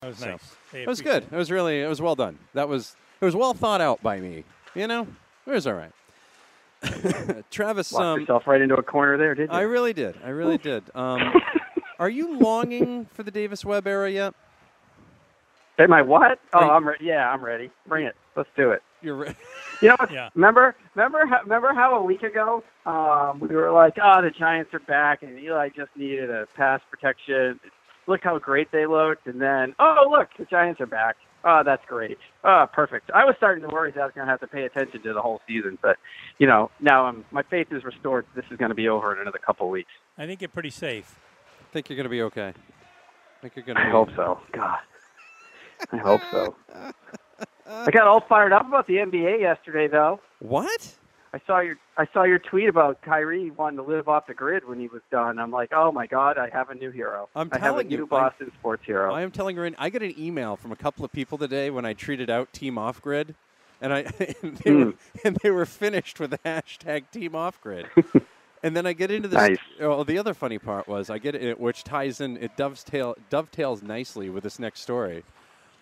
That was So, nice. They It was good. It was really it was well done. That was it was well thought out by me. You know, it was all right. Travis, Locked um, yourself right into a corner there, did you? I really did. I really did. Um, are you longing for the Davis Webb era yet? Am I what? Oh, Are you- I'm ready. Yeah, I'm ready. Bring it. Let's do it. You're ready. You know. Yeah. remember, remember, how, remember how a week ago um, we were like, "Oh, the Giants are back," and Eli just needed a pass protection. Look how great they looked, and then, oh, look, the Giants are back. Oh, that's great. Oh, perfect. I was starting to worry that I was going to have to pay attention to the whole season, but you know, now I'm, my faith is restored. This is going to be over in another couple of weeks. I think you're pretty safe. I think you're going to be okay. I think you're going to. I be, hope so. God, I hope so. I got all fired up about the NBA yesterday, though. What? I saw your I saw your tweet about Kyrie wanting to live off the grid when he was done. I'm like, oh my god, I have a new hero. I'm I have a telling new you, I- Boston sports hero. I am telling you, I got an email from a couple of people today when I tweeted out Team Off Grid, and I and they, were, and they were finished with the hashtag Team Off Grid. and then I get into this. Nice. Well, the other funny part was I get it, which ties in. It dovetail dovetails nicely with this next story.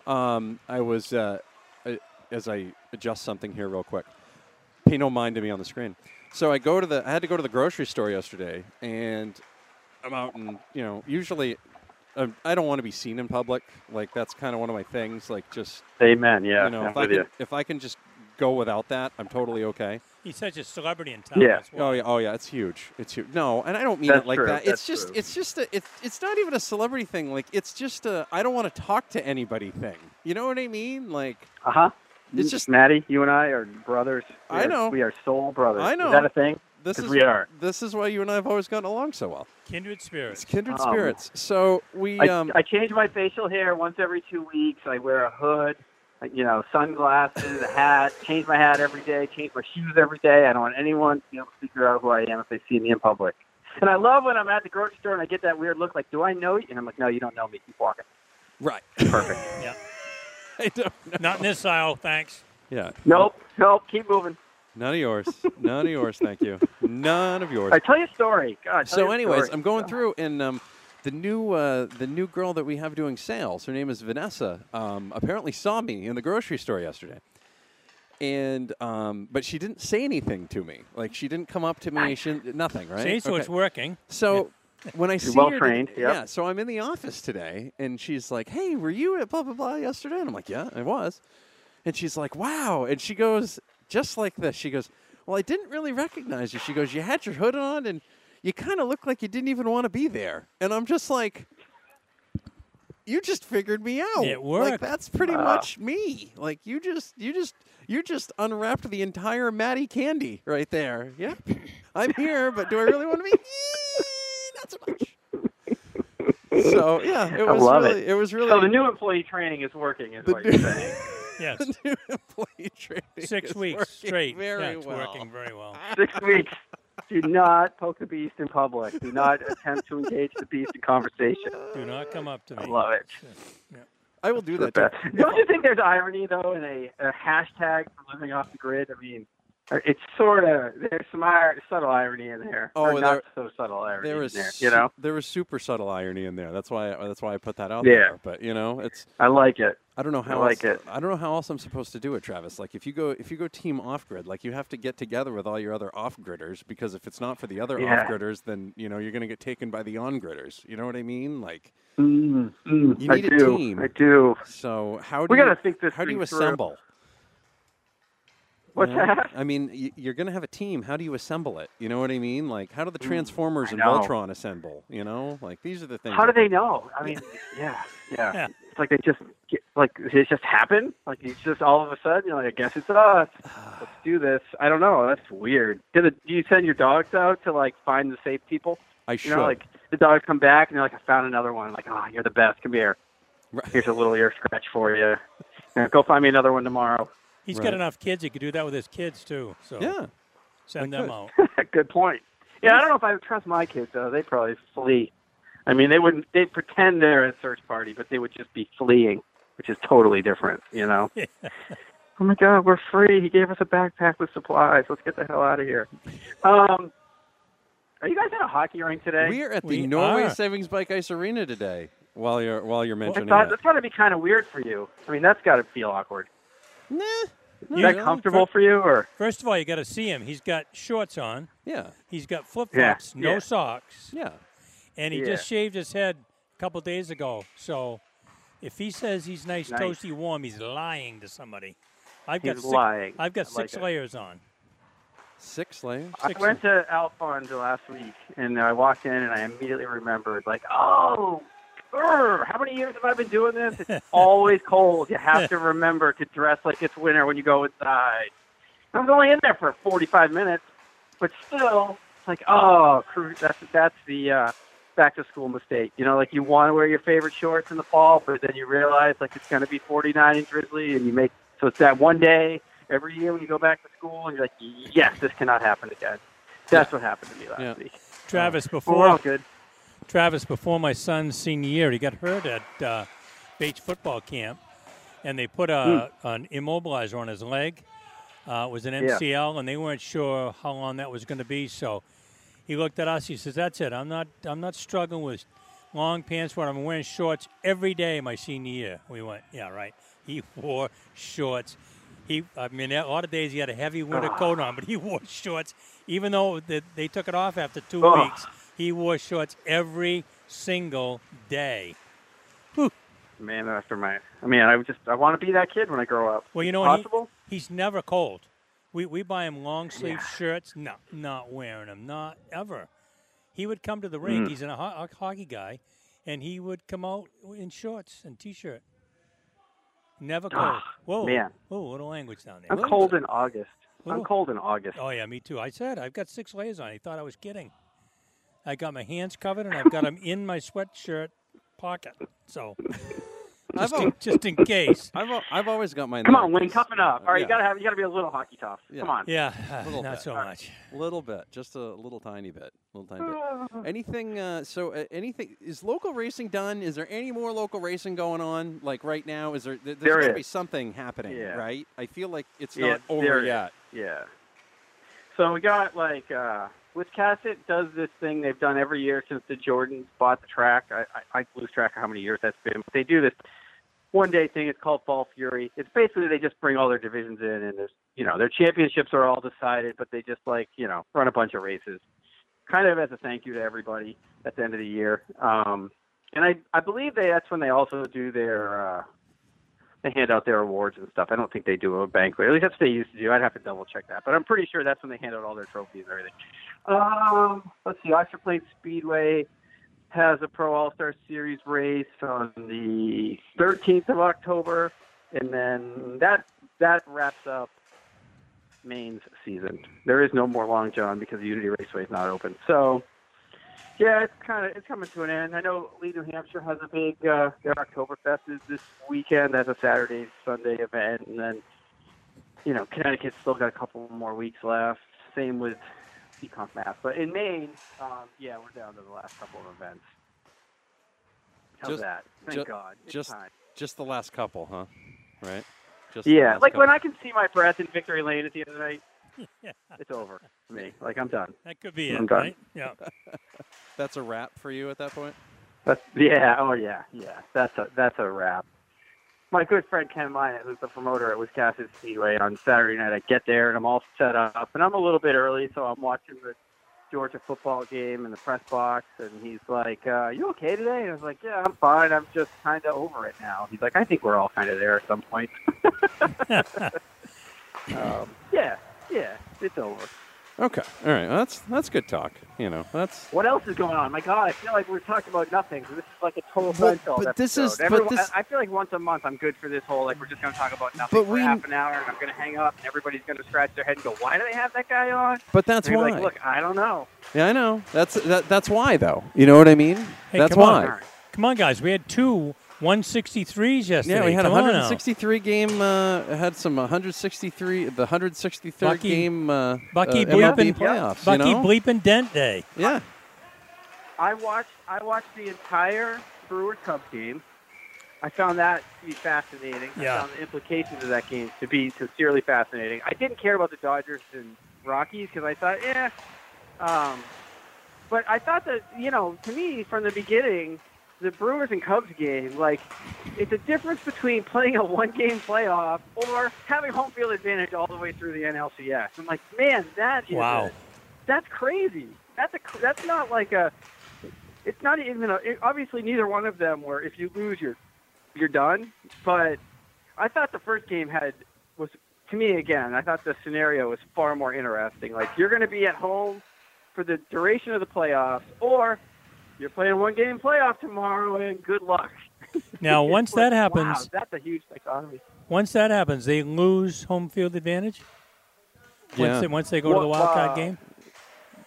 Um, I was uh, I- as I adjust something here real quick. Pay no mind to me on the screen. So I go to the. I had to go to the grocery store yesterday, and I'm out and you know usually um, I don't want to be seen in public. Like that's kind of one of my things. Like just Amen. Yeah, you know if I can you. if I can just go without that, I'm totally okay. He's such a celebrity in town. Yeah. that's why. Oh yeah, oh yeah, it's huge. It's huge. No, and I don't mean That's it like true, that. It's just true. it's just a it's it's not even a celebrity thing. Like it's just a I don't want to talk to anybody thing. You know what I mean? Like Uh huh. It's just- Maddie. You and I are brothers. We I are- know. We are soul brothers. I know. Is that a thing? this 'Cause is we are. this is why you and I have always gotten along so well. Kindred It's spirits. kindred Um, spirits. So we I, um I change my facial hair once every two weeks. I wear a hood, you know, sunglasses, a hat. Change my hat every day. Change my shoes every day. I don't want anyone to be able to figure out who I am if they see me in public. And I love when I'm at the grocery store and I get that weird look, like, "Do I know you?" And I'm like, "No, you don't know me. Keep walking." right. Perfect. Yeah. I don't know. Not in this aisle, thanks. Yeah. nope, nope. Keep moving. None of yours. None of yours. Thank you. None of yours. I tell you a story. God, So, anyways, story. I'm going through, and um, the new uh, the new girl that we have doing sales, her name is Vanessa. Um, apparently, saw me in the grocery store yesterday, and um, but she didn't say anything to me. Like she didn't come up to me. She nothing. Right. See, so Okay. it's working. So when I You're see well her, trained, yep. yeah. So I'm in the office today, and she's like, "Hey, were you at blah blah blah yesterday?" And I'm like, "Yeah, I was." And she's like, "Wow!" And she goes just like this. She goes, "Well, I didn't really recognize you." She goes, "You had your hood on, and you kind of looked like you didn't even want to be there." And I'm just like. You just figured me out. It Like worked. that's pretty Wow. much me. Like you just, you just, you just unwrapped the entire Maddie candy right there. Yeah, I'm here, but do I really want to be? Not so much. So yeah, it I was love really, it. it. was really So the new employee training is working, is The what you're new- saying. Yes. the new employee training. Six weeks straight. Very yeah, it's well. working very well. Six weeks. Do not poke the beast in public. Do not attempt to engage the beast in conversation. Do not come up to me. I love it. I will do The that. Don't you think there's irony though in a, a hashtag for living off the grid? I mean, it's sort of there's some ir- subtle irony in there. Oh, or there- not so subtle irony There in was, there. You know, there was super subtle irony in there. That's why, that's why I put that out Yeah. there. But you know, it's I like it. I don't know how I like else, it. I don't know how else I'm supposed to do it, Travis. Like if you go if you go team off grid, like you have to get together with all your other off gridders because if it's not for the other Yeah. off gridders, then you know you're going to get taken by the on gridders. You know what I mean? Like Mm, mm, You need a do. team. I do. so how do We gotta think this how do you assemble? through. Assemble? What's You know? that? I mean, you're going to have a team. How do you assemble it? You know what I mean? Like, how do the mm, Transformers and know. Voltron assemble? You know, like these are the things. How do they know? I mean, yeah, yeah. Yeah. It's like they just get, like it just happened. Like it's just all of a sudden you're like, I guess it's us. Let's do this. I don't know. That's weird. Did it, do you send your dogs out to like find the safe people? I You should. know, like the dogs come back and they're like, I found another one. like, oh, you're the best. Come here. Right. Here's a little ear scratch for you. Yeah, go find me another one tomorrow. He's Right. got enough kids. He could do that with his kids too. So yeah. send them out. Good point. Yeah, I don't know if I would trust my kids though. They'd probably flee. I mean, they wouldn't. They'd pretend they're at a search party, but they would just be fleeing, which is totally different. You know. oh my God, we're free. He gave us a backpack with supplies. Let's get the hell out of here. Um, are you guys at a hockey rink today? We're at the We Norway are. Savings Bank Ice Arena today. while you're while you're That's mentioning got, that. that's got to be kind of weird for you. I mean, that's got to feel awkward. Nah, Is that comfortable for you, or First of all, you got to see him. He's got shorts on. Yeah, He's got flip flops, Yeah, no yeah. socks, yeah. and he Yeah. just shaved his head a couple days ago. So, if he says he's nice, Nice. toasty, warm, he's lying to somebody. I've got he's six, lying? I've got I like six it. layers on. Six layers. I Six went to Alfond last week, and I walked in, and I immediately remembered, like, oh, grr, how many years have I been doing this? It's always cold. You have to remember to dress like it's winter when you go inside. I was only in there for 45 minutes, but still, it's like, oh, that's that's the uh, back to school mistake. You know, like you want to wear your favorite shorts in the fall, but then you realize like it's going to be 49 and drizzly, and you make so it's that one day every year when you go back to school, and you're like, yes, this cannot happen again. That's what happened to me last Yeah. week. Travis, Well, we're all before good. Travis, before my son's senior year, he got hurt at uh, Bates football camp, and they put a, an immobilizer on his leg. Uh, it was an Yeah. MCL, and they weren't sure how long that was going to be. So he looked at us. He says, "That's it. I'm not. I'm not struggling with long pants. What I'm wearing shorts every day my senior year." We went, "Yeah, right." He wore shorts. He, I mean, a lot of days he had a heavy winter coat on, but he wore shorts. Even though they, they took it off after two Ugh. weeks, he wore shorts every single day. Man after my. I mean, I just I want to be that kid when I grow up. Well, you know what? He- He's never cold. We we buy him long sleeve Yeah. shirts. No, not wearing them. Not ever. He would come to the rink. Mm. He's a, ho- a hockey guy, and he would come out in shorts and t-shirt. Never cold. Whoa, man. Whoa, little language down there. I'm cold in August. Little- I'm cold in August. Oh yeah, me too. I said I've got six layers on. He thought I was kidding. I got my hands covered and I've got them in my sweatshirt pocket. So I've, just in, just in case. I've, I've always got my. Come on, Wayne, 'cause, toughen up. All right, yeah. you gotta have you gotta be a little hockey tough. Yeah. Come on. Yeah, Little not bit. so much. little bit, just a little tiny bit, little tiny bit. Anything? Uh, so, uh, anything is local racing done? Is there any more local racing going on? Like right now, is there? th- There's There got to be something happening, Yeah. right? I feel like it's Yeah, not over there is. yet. Yeah. So we got like uh Wiscasset does this thing they've done every year since the Jordans bought the track. I, I, I lose track of how many years that's been. But they do this one day thing. It's called Fall Fury. It's basically they just bring all their divisions in, and there's you know their championships are all decided, but they just like you know run a bunch of races, kind of as a thank you to everybody at the end of the year. Um, and I I believe they that's when they also do their uh, hand out their awards and stuff. I don't think they do a banquet. At least that's what they used to do. I'd have to double check that, but I'm pretty sure that's when they hand out all their trophies and everything. Um, let's see. Oxford Plains Speedway has a Pro All Star Series race on the 13th of October, and then that that wraps up Maine's season. There is no more Long John because Unity Raceway is not open. So. Yeah, it's kind of it's coming to an end. I know Lee, New Hampshire has a big uh, their Oktoberfest is this weekend. That's a Saturday Sunday event, and then you know Connecticut's still got a couple more weeks left. Same with Mass, but in Maine, um, yeah, we're down to the last couple of events. How's Just- that? Thank ju- God. It's just- time. Just the last couple, huh? Right? Just Yeah, like when. I can see my breath in Victory Lane at the end of the night, yeah, it's over for me. Like I'm done. that could be I'm it, done. right? Yeah. That's a wrap for you at that point. That's yeah, oh yeah, yeah. That's a that's a wrap. My good friend Ken Minot, who's the promoter at Wiscasset Speedway, on Saturday night I get there and I'm all set up, and I'm a little bit early, so I'm watching the Georgia football game in the press box, and he's like, uh, "You okay today?" And I was like, "Yeah, I'm fine. I'm just kind of over it now." He's like, "I think we're all kind of there at some point." um, yeah, yeah, it's over. Okay, all right. Well, that's that's good talk. You know, that's What else is going on? My God, I feel like we're talking about nothing. So This is like a total But- Seinfeld but this episode. is- but Everyone- this- I I feel like once a month I'm good for this whole like we're just going to talk about nothing But for we- half an hour, and I'm going to hang up, and everybody's going to scratch their head and go, "Why do they have that guy on?" but that's And you're why. like, "Look, I don't know." yeah, I know. That's that, that's why though. You know what I mean? Hey, that's come on. why. All right. Come on, guys. We had two 163s yesterday. Yeah, we had Come on 163 game. Uh, had some 163. The 163rd Bucky- game. Uh, Bucky uh, bleeping- playoffs. Bucky you know? bleeping Dent Day. Yeah. I watched I watched the entire Brewers Cubs game. I found that to be fascinating. Yeah. I found the implications of that game to be sincerely fascinating. I didn't care about the Dodgers and Rockies because I thought, eh. Um, but I thought that you know, to me, from the beginning, the Brewers and Cubs game, like it's a difference between playing a one-game playoff or having home field advantage all the way through the NLCS. I'm like, man, that is Wow. a- that's crazy. That's a that's not like a. It's not even a. It, obviously, neither one of them were. If you lose, you're you're done. But I thought the first game had was to me again. I thought the scenario was far more interesting. Like you're going to be at home for the duration of the playoffs, or you're playing one game playoff tomorrow, and good luck. Now, once that happens, wow, that's a huge dichotomy. once that happens, they lose home field advantage. Once, Yeah. they, once they go to the Well, wild card uh, game,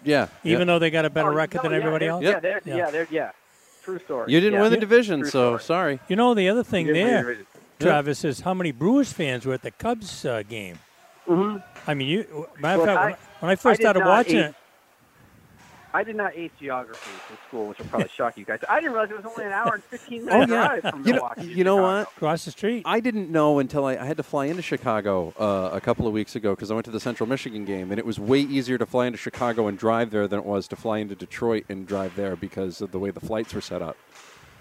Yeah. even though they got a better Oh, record no, than yeah, everybody they're- else. Yeah, they're, Yeah. yeah, they're, yeah. True story. You didn't yeah. win the division, True so story. sorry. You know the other thing You didn't win the there, division. Travis, is how many Brewers fans were at the Cubs uh, game. Mhm. I mean, you. Matter of Well, fact, I- when, when I first did started watching eat- it, I did not ace geography in school, which will probably shock you guys. I didn't realize it was only an hour and 15 Oh, yeah. drive from You know, Milwaukee. to you know Chicago. what? across the street. I didn't know until I, I had to fly into Chicago uh, a couple of weeks ago because I went to the Central Michigan game, and it was way easier to fly into Chicago and drive there than it was to fly into Detroit and drive there because of the way the flights were set up.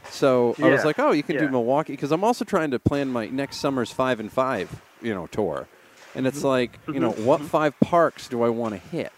So I was like, oh, you can do Milwaukee because I'm also trying to plan my next summer's five and five, you know, tour, and it's mm-hmm. like, you mm-hmm. know, what mm-hmm. five parks do I want to hit?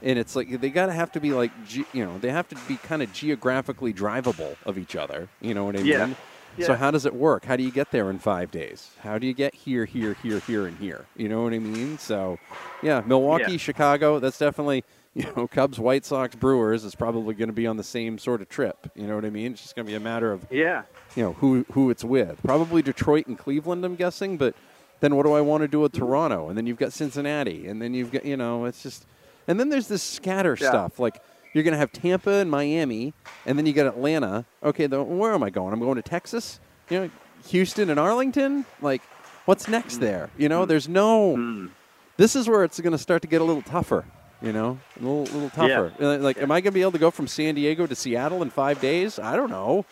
And it's like they got to have to be like, you know, they have to be kind of geographically drivable of each other. You know what I Yeah. mean? So how does it work? How do you get there in five days? How do you get here, here, here, here, and here? You know what I mean? So, yeah, Milwaukee, Yeah. Chicago. That's definitely you know Cubs, White Sox, Brewers is probably going to be on the same sort of trip. You know what I mean? It's just going to be a matter of Yeah. you know who who it's with. Probably Detroit and Cleveland, I'm guessing. But then what do I want to do with Toronto? And then you've got Cincinnati, and then you've got you know it's just, and then there's this scatter Yeah. stuff like. You're going to have Tampa and Miami, and then you got Atlanta. Okay, then where am I going? I'm going to Texas. You know, Houston and Arlington. Like, what's next there? You know, there's no. Mm. This is where it's going to start to get a little tougher. You know, a little, little tougher. Uh, Like, am I going to be able to go from San Diego to Seattle in five days? I don't know.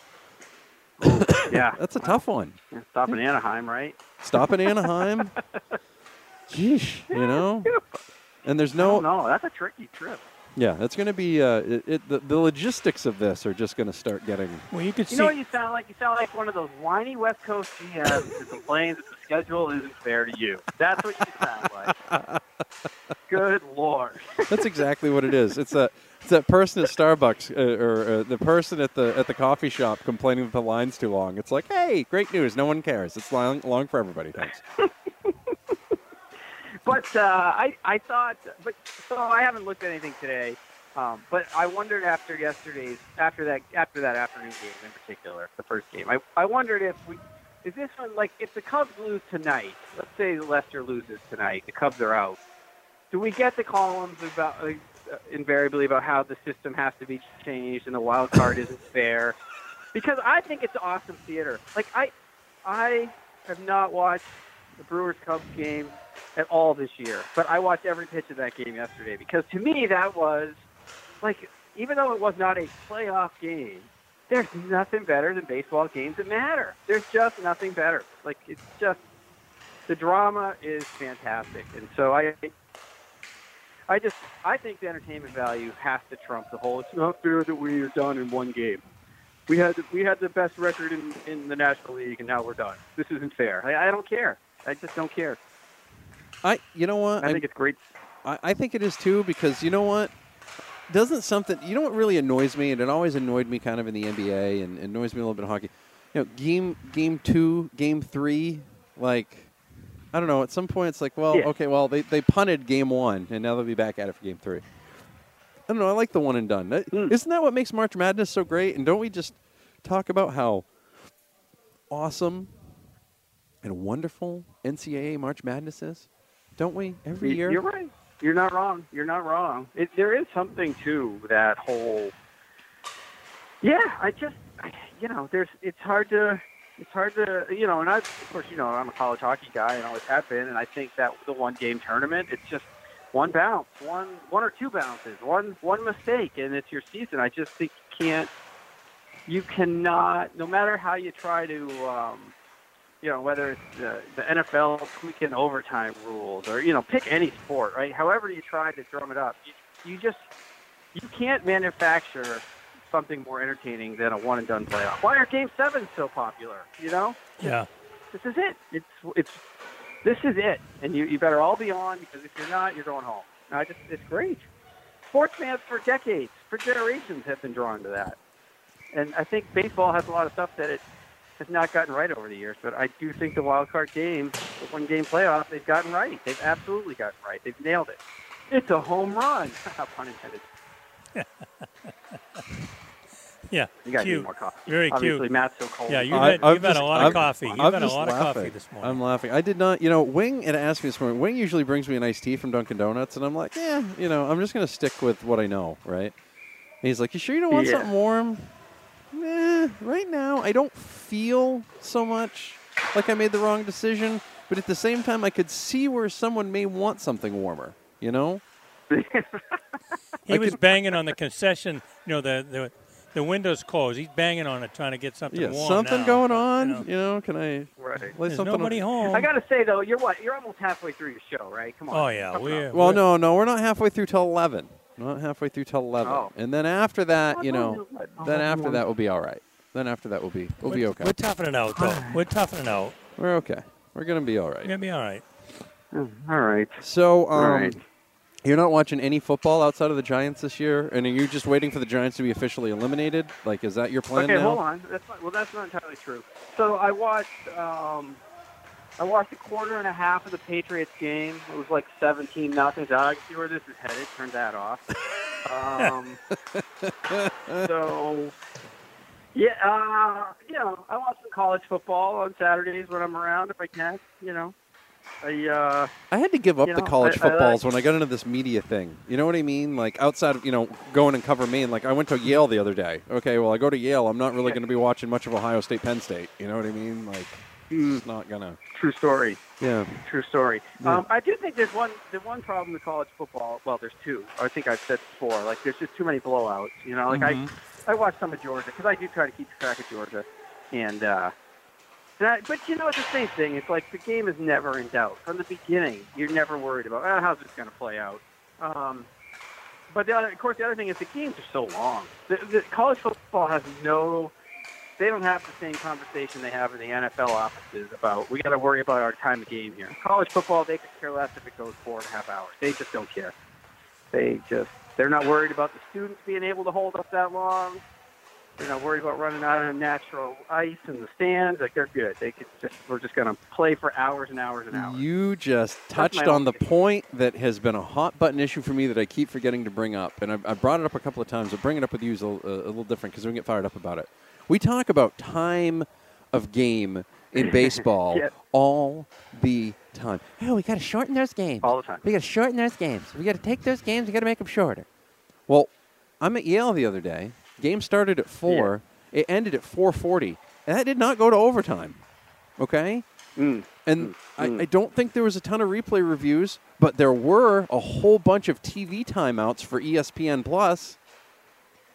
Yeah. That's a tough one. Stop in Anaheim, right? Stop in Anaheim. Geesh, you know. And there's No, no, no, that's a tricky trip. yeah, that's going to be uh, it, it, the, the logistics of this are just going to start getting. well, you could You see. know what you sound like? You sound like one of those whiny West Coast GMs who complains that the schedule isn't fair to you. That's what you sound like. Good lord. That's exactly what it is. It's a it's that person at Starbucks uh, or uh, the person at the at the coffee shop complaining that the line's too long. It's like, hey, great news. No one cares. It's long, long for everybody. Thanks. But uh, I, I thought, but so I haven't looked at anything today. Um, but I wondered after yesterday's, after that, after that afternoon game in particular, the first game. I, I wondered if we, is this one like if the Cubs lose tonight? Let's say Lester loses tonight, the Cubs are out. Do we get the columns about uh, invariably about how the system has to be changed and the wild card isn't fair? Because I think it's awesome theater. Like I, I have not watched the Brewers Cubs game at all this year, but I watched every pitch of that game yesterday because to me that was like even though it was not a playoff game, there's nothing better than baseball games that matter. There's just nothing better. Like it's just the drama is fantastic, and so I. I just I think the entertainment value has to trump the whole. It's not fair that we are done in one game. We had we had the best record in, in the National League, and now we're done. This isn't fair. I, I don't care. I just don't care. I you know what? I I'm- think it's great. I, I think it is too because you know what? Doesn't something you know what really annoys me, and it always annoyed me kind of in the NBA and annoys me a little bit in hockey. You know, game game two, game three, like I don't know. At some point, it's like, well, Yeah. okay, well they, they punted game one, and now they'll be back at it for game three. I don't know. I like the one and done. Mm. Isn't that what makes March Madness so great? And don't we just talk about how awesome and wonderful NCAA March Madness is? Don't we every year? You're right. You're not wrong. You're not wrong. It, there is something to that whole. Yeah, I just, you know, there's. It's hard to. It's hard to, you know, and I, of course, you know, I'm a college hockey guy and always have been, and I think that the one game tournament, it's just one bounce, one, one or two bounces, one, one mistake, and it's your season. I just think you can't, you cannot, no matter how you try to, um, you know, whether it's the, the NFL tweaking overtime rules or, you know, pick any sport, right? However you try to drum it up, you, you just, you can't manufacture something more entertaining than a one and done playoff. Why are Game Sevens so popular? You know, Yeah. this is it. It's it's this is it, and you you better all be on because if you're not, you're going home. I just it's great. Sports fans for decades, for generations, have been drawn to that, and I think baseball has a lot of stuff that it has not gotten right over the years. But I do think the wild card game, the one game playoff, they've gotten right. They've absolutely gotten right. They've nailed it. It's a home run. Pun intended. Yeah. You got to cute. need more coffee. Very Obviously, cute. Matt's so cold. Yeah, you had, you've had a lot I'm- of coffee. You've I'm had a just lot of laughing. coffee this morning. I'm laughing. I did not, you know, Wing had asked me this morning. Wing usually brings me an iced tea from Dunkin' Donuts, and I'm like, yeah, you know, I'm just going to stick with what I know, right? And he's like, you sure you don't want Yeah. something warm? Nah, right now, I don't feel so much like I made the wrong decision, but at the same time, I could see where someone may want something warmer, you know? he I was can- banging on the concession. You know, the the the window's closed. He's banging on it, trying to get something Yeah, warm. something now, going but, on. You know, You know, can I right. lay there's something nobody on? home. I got to say though, you're what? You're almost halfway through your show, right? Come on. oh yeah, we're up. Well, we're- no, no, we're not halfway through till 11. Not halfway through till 11. Oh. And then after that, Oh, you know, no, no. Then after no. that will be all right. Then after that we'll be we'll be we're- okay. We're toughening out though. We're toughening out. We're okay. We're gonna be all right. We're gonna be all right. Mm, All right. So, um, All right. you're not watching any football outside of the Giants this year, and are you just waiting for the Giants to be officially eliminated? Like, is that your plan Okay, now? hold on. That's not, well, that's not entirely true. So I watched. Um, I watched a quarter and a half of the Patriots game. It was like 17 nothing. I see where this is headed. Turn that off. Um, so, yeah, uh, you know, I watch some college football on Saturdays when I'm around if I can. You know, I uh, I had to give up You the know, college I- I like- footballs when I got into this media thing. You know what I mean? Like outside of you know going and cover Maine. Like I went to Yale the other day. Okay, well I go to Yale. I'm not really going to be watching much of Ohio State, Penn State. You know what I mean? Like mm, it's not gonna. true story. Yeah. True story. Yeah. Um, I do think there's one the one problem with college football. Well, there's two. I think I've said before. Like there's just too many blowouts. You know, like Mhm. I I watch some of Georgia because I do try to keep track of Georgia, and uh, that, but you know it's the same thing. It's like the game is never in doubt from the beginning. You're never worried about oh, how's this going to play out. Um, but the other, of course, the other thing is the games are so long. The, the college football has no. They don't have the same conversation they have in the NFL offices about we got to worry about our time of game here. College football, they could care less if it goes four and a half hours. They just don't care. They just they're not worried about the students being able to hold up that long. They're not worried about running out of natural ice in the stands. Like they're good. They could just we're just gonna play for hours and hours and hours. You just touched on the opinion. point that has been a hot button issue for me that I keep forgetting to bring up, and I, I brought it up a couple of times. I'll bring it up with you is a, a, a little different because we can get fired up about it. We talk about time of game in baseball Yeah. all the time. Oh, we got to shorten those games. All the time. We got to shorten those games. We got to take those games. We got to make them shorter. Well, I'm at Yale the other day. Game started at four. It ended at 4:40, and that did not go to overtime. Okay. Mm. And Mm, I, mm. I don't think there was a ton of replay reviews, but there were a whole bunch of TV timeouts for ESPN Plus,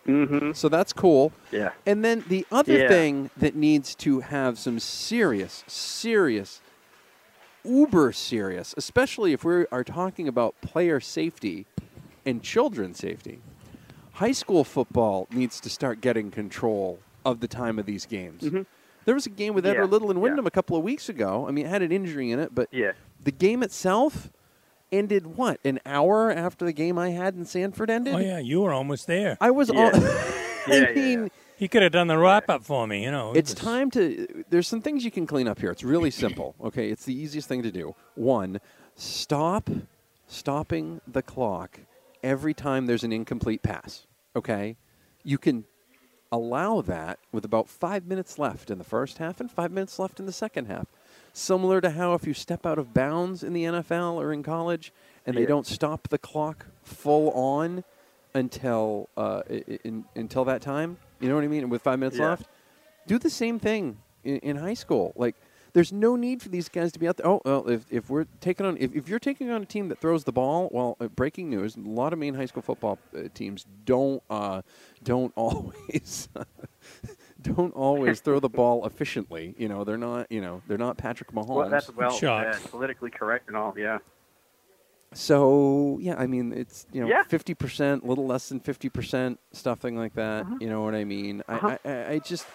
Mm-hmm. so that's cool. Yeah. And then the other Yeah. thing that needs to have some serious, serious, uber serious, especially if we are talking about player safety and children's safety, high school football needs to start getting control of the time of these games. Mhm. There was a game with Yeah, Little and yeah. Windham a couple of weeks ago. I mean, it had an injury in it, but Yeah. the game itself ended what an hour after the game I had in Sanford ended. Oh yeah, you were almost there. I was Yeah. on. Yeah, I yeah, mean, yeah. He could have done the wrap up for me. You know, it's was- time to. There's some things you can clean up here. It's really simple. Okay, it's the easiest thing to do. One, stop stopping the clock every time there's an incomplete pass. Okay, you can allow that with about five minutes left in the first half and five minutes left in the second half. Similar to how if you step out of bounds in the NFL or in college and they don't stop the clock full on until uh, in, until that time. You know what I mean? With five minutes Yeah. left, do the same thing in, in high school. Like, there's no need for these guys to be out there. Oh, well, if, if we're taking on, if, if you're taking on a team that throws the ball, well, uh, breaking news: a lot of Maine high school football uh, teams don't uh, don't always don't always throw the ball efficiently. You know, they're not. You know, they're not Patrick Mahomes. Well, that's well Shock. said. Politically correct and all. Yeah. So yeah, I mean it's you know Yeah. fifty percent, a little less than fifty percent, stuffing like that. Uh-huh. You know what I mean? Uh-huh. I, I I just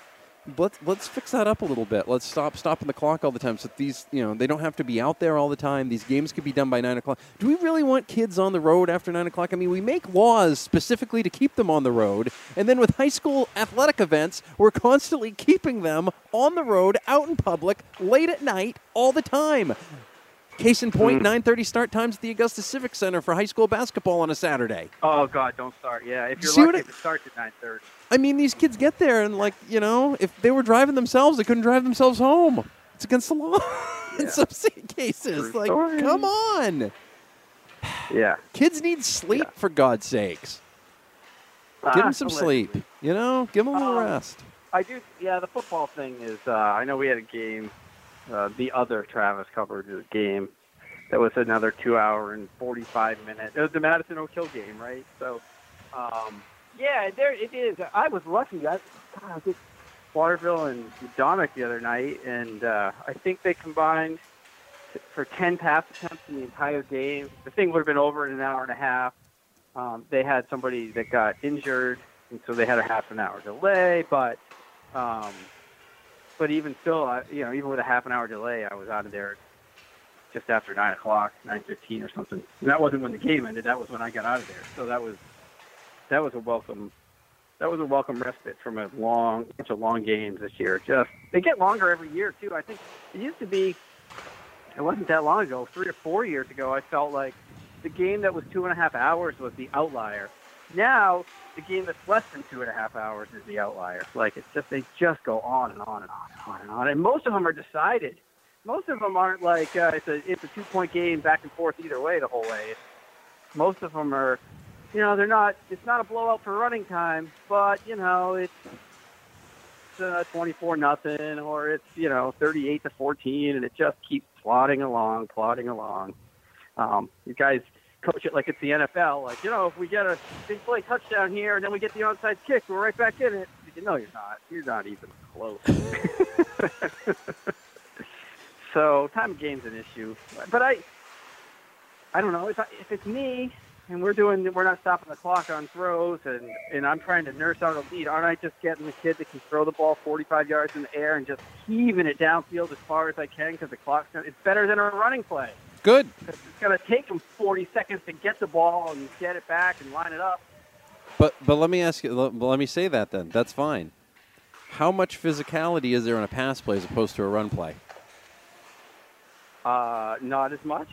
let's let's fix that up a little bit. Let's stop stopping the clock all the time. So these you know they don't have to be out there all the time. These games could be done by nine o'clock. Do we really want kids on the road after nine o'clock? I mean, we make laws specifically to keep them on the road, and then with high school athletic events, we're constantly keeping them on the road, out in public, late at night, all the time. Case in point, 9:30 start times at the Augusta Civic Center for high school basketball on a Saturday. Oh God, don't start. Yeah, if you're See lucky, it starts at nine thirty. I mean, these kids get there and like you know, if they were driving themselves, they couldn't drive themselves home. It's against the law in Yeah. some cases. True Like, story. come on, Yeah. kids need sleep Yeah. for God's sakes. Give Ah, them some sleep. You know, give them a little Um, rest. I do. Yeah, the football thing is. Uh, I know we had a game. Uh, the other Travis covered his game. That was another two hour and forty five minute. It was the Madison Oak Hill game, right? So, um, yeah, there it is. I was lucky. I, God, I was at Waterville and Dominic the other night, and uh, I think they combined for ten pass attempts in the entire game. The thing would have been over in an hour and a half. Um, they had somebody that got injured, and so they had a half an hour delay. But, um, but even still, I, you know, even with a half an hour delay, I was out of there just after nine o'clock, nine fifteen or something. And that wasn't when the game ended. That was when I got out of there. So that was that was a welcome that was a welcome respite from a long bunch of long games this year. Just they get longer every year too. I think it used to be it wasn't that long ago, three or four years ago, I felt like the game that was two and a half hours was the outlier. Now the game that's less than two and a half hours is the outlier. Like it's just they just go on and on and on and on and on, and most of them are decided. Most of them aren't like uh, it's a it's a two point game back and forth either way the whole way. It's, most of them are, you know, they're not. It's not a blowout for running time, but you know it's uh, 24 nothing or it's you know 38 to 14 and it just keeps plodding along plodding along um, you guys coach it like it's the NFL like you know if we get a big play touchdown here and then we get the onside kick we're right back in it. You no you're not. You're not even close. So time of game's an issue. But I I don't know. If, I, if it's me and we're doing we're not stopping the clock on throws and and I'm trying to nurse out a lead, aren't I just getting the kid that can throw the ball 45 yards in the air and just heaving it downfield as far as I can because the clock's it's better than a running play. Good. It's going to take them 40 seconds to get the ball and get it back and line it up. But but let me ask you. Let, let me say that then. That's fine. How much physicality is there in a pass play as opposed to a run play? Uh, not as much.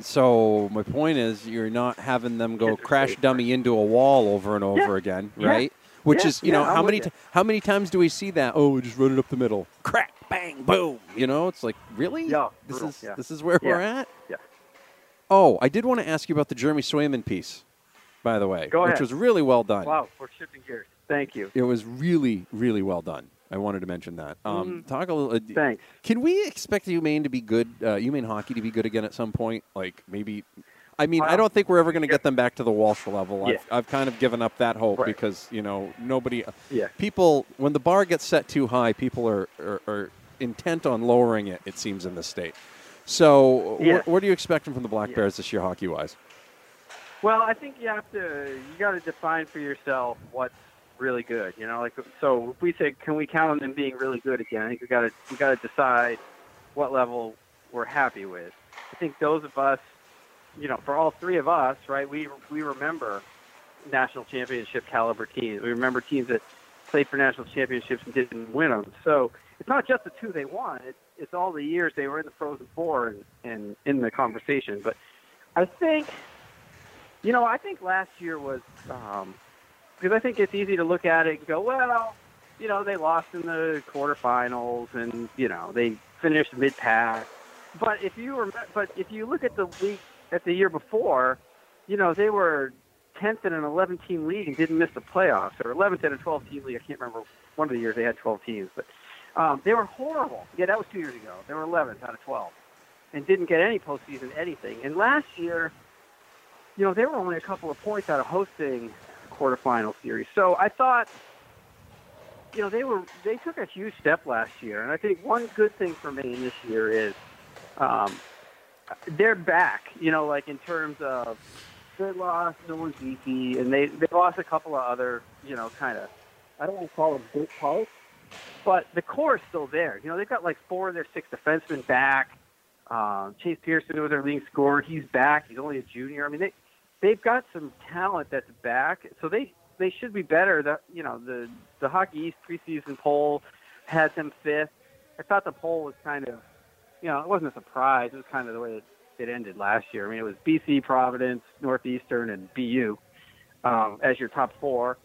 So my point is, you're not having them go crash dummy into a wall over and over Yeah. again, right? Which Yeah. is, you Yeah, know, I'm how many t- how many times do we see that? Oh, we just run it up the middle, crack, bang, boom. You know, it's like really, Yeah, this brutal, is yeah. this is where we're at. Yeah. Oh, I did want to ask you about the Jeremy Swayman piece, by the way, Go which was really well done. Wow, we're shifting gears. Thank you. It was really, really well done. I wanted to mention that. Um, Mhm. Talk a little. Uh, Thanks. Can we expect UMaine to be good? Uh, UMaine hockey to be good again at some point? Like maybe. I mean, I um, don't think we're ever going to get them back to the Walsh level. I've, I've kind of given up that hope Right. because you know nobody. Uh, yeah. People, when the bar gets set too high, people are are, are intent on lowering it. It seems in the state. So, Yeah. what, what are you expecting from the Black Yeah. Bears this year, hockey wise? Well, I think you have to you got to define for yourself what's really good. You know, like so if we say can we count on them being really good again? I think we got to we got to decide what level we're happy with. I think those of us, you know, for all three of us, right? We we remember national championship caliber teams. We remember teams that played for national championships and didn't win them. So it's not just the two they won. It's it's all the years they were in the Frozen Four and, and in the conversation. But I think you know, I think last year was um, because I think it's easy to look at it and go, well, you know, they lost in the quarterfinals and you know they finished mid-pack. But if you remember, but if you look at the week at the year before, you know they were 10th in an 11-team league and didn't miss the playoffs, or 11th in a 12-team league. I can't remember one of the years they had 12 teams, but um, they were horrible. Yeah, that was two years ago. They were 11th out of 12 and didn't get any postseason anything. And last year you know, they were only a couple of points out of hosting quarterfinal series. So I thought, you know, they were they took a huge step last year, and I think one good thing for Maine this year is, um, they're back. You know, like in terms of they lost Nolan Vesey, and they they lost a couple of other, you know, kind of I don't want to call them big parts, but the core is still there. You know, they've got like four of their six defensemen back. Um, Chase Pearson was their leading scorer. He's back. He's only a junior. I mean, they they've got some talent that's back, so they they should be better. The you know the the Hockey East preseason poll had them fifth. I thought the poll was kind of, you know, it wasn't a surprise. It was kind of the way it, it ended last year. I mean, it was BC, Providence, Northeastern, and BU um, as your top four.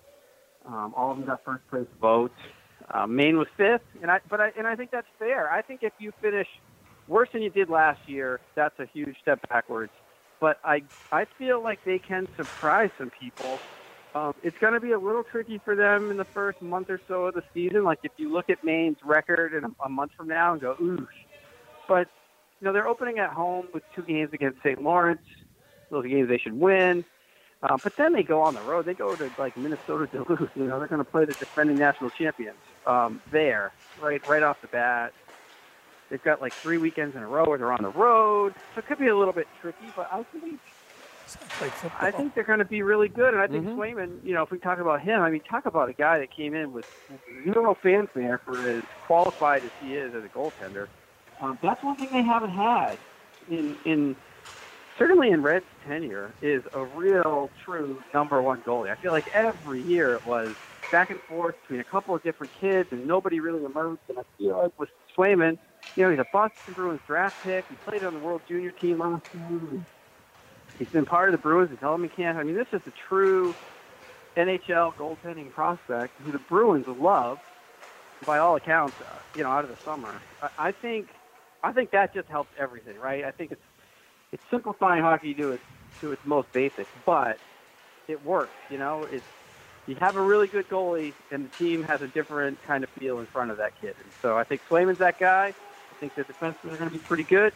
Um, all of them got first place votes. Um, Maine was fifth, and I but I and I think that's fair. I think if you finish worse than you did last year, that's a huge step backwards. But I I feel like they can surprise some people. Um, it's going to be a little tricky for them in the first month or so of the season. Like if you look at Maine's record in a, a month from now and go, ooh, but you know they're opening at home with two games against St. Lawrence. Those are games they should win. Um, but then they go on the road. They go to like Minnesota Duluth. You know, they're going to play the defending national champions um, there, right, right off the bat. They've got like three weekends in a row where they're on the road, so it could be a little bit tricky. But I think like I think they're going to be really good. And I think mm-hmm. Swayman, you know, if we talk about him, I mean, talk about a guy that came in with zero fanfare for as qualified as he is as a goaltender. Um, that's one thing they haven't had in in certainly in Red's tenure is a real, true number one goalie. I feel like every year it was back and forth between a couple of different kids, and nobody really emerged. And I feel like with Swayman, you know, he's a Boston Bruins draft pick. He played on the World Junior team last year. He's been part of the Bruins until him he can't. I mean, this is a true NHL goaltending prospect who the Bruins love, by all accounts. Uh, you know, out of the summer, I, I think, I think that just helps everything, right? I think it's it's simplifying hockey to its to its most basic, but it works. You know, it's you have a really good goalie, and the team has a different kind of feel in front of that kid. And so I think Swayman's that guy. I think the defensemen are going to be pretty good.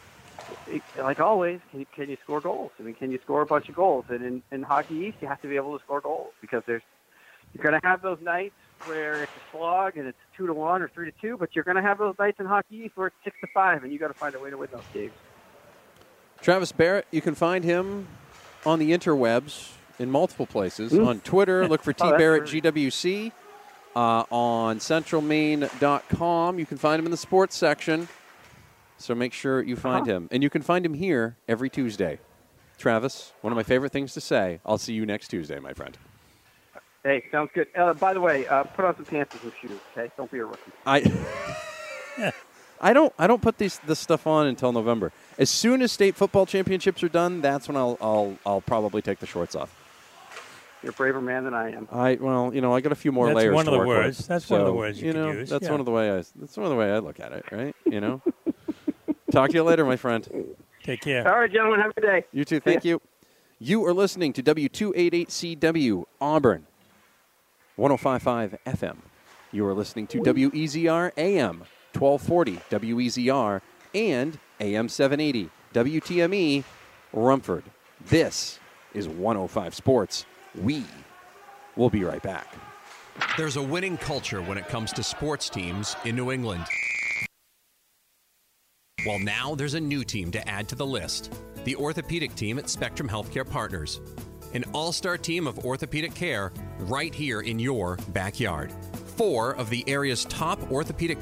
Like always, can you, can you score goals? I mean, can you score a bunch of goals? And in, in Hockey East, you have to be able to score goals because there's you're going to have those nights where it's a slog and it's two to one or three to two, but you're going to have those nights in Hockey where it's six to five, and you got to find a way to win those games. Travis Barrett, you can find him on the interwebs in multiple places. Mm. On Twitter, look for T oh, Barrett GWC. Uh, on centralmaine.com, you can find him in the sports section. So make sure you find uh-huh. him. And you can find him here every Tuesday. Travis, one of my favorite things to say. I'll see you next Tuesday, my friend. Hey, sounds good. Uh, by the way, uh, put on some pants and some shoes, okay? Don't be a rookie. I, I don't, I don't put these this stuff on until November. As soon as state football championships are done, that's when I'll I'll, I'll probably take the shorts off. You're a braver man than I am. I well, you know, I got a few more layers. that's layers. One of the words. With. That's so, one of the words you, you know. use. That's yeah. one of the way I. That's one of the way I look at it. Right. You know. Talk to you later, my friend. Take care. All right, gentlemen. Have a good day. You too. Thank you. You are listening to W288CW Auburn, 105.5 FM. You are listening to WEZR AM, 1240 WEZR, and AM 780 WTME Rumford. This is 105 Sports. We will be right back. There's a winning culture when it comes to sports teams in New England. Well, now there's a new team to add to the list the orthopedic team at Spectrum Healthcare Partners. An all star team of orthopedic care right here in your backyard. Four of the area's top orthopedic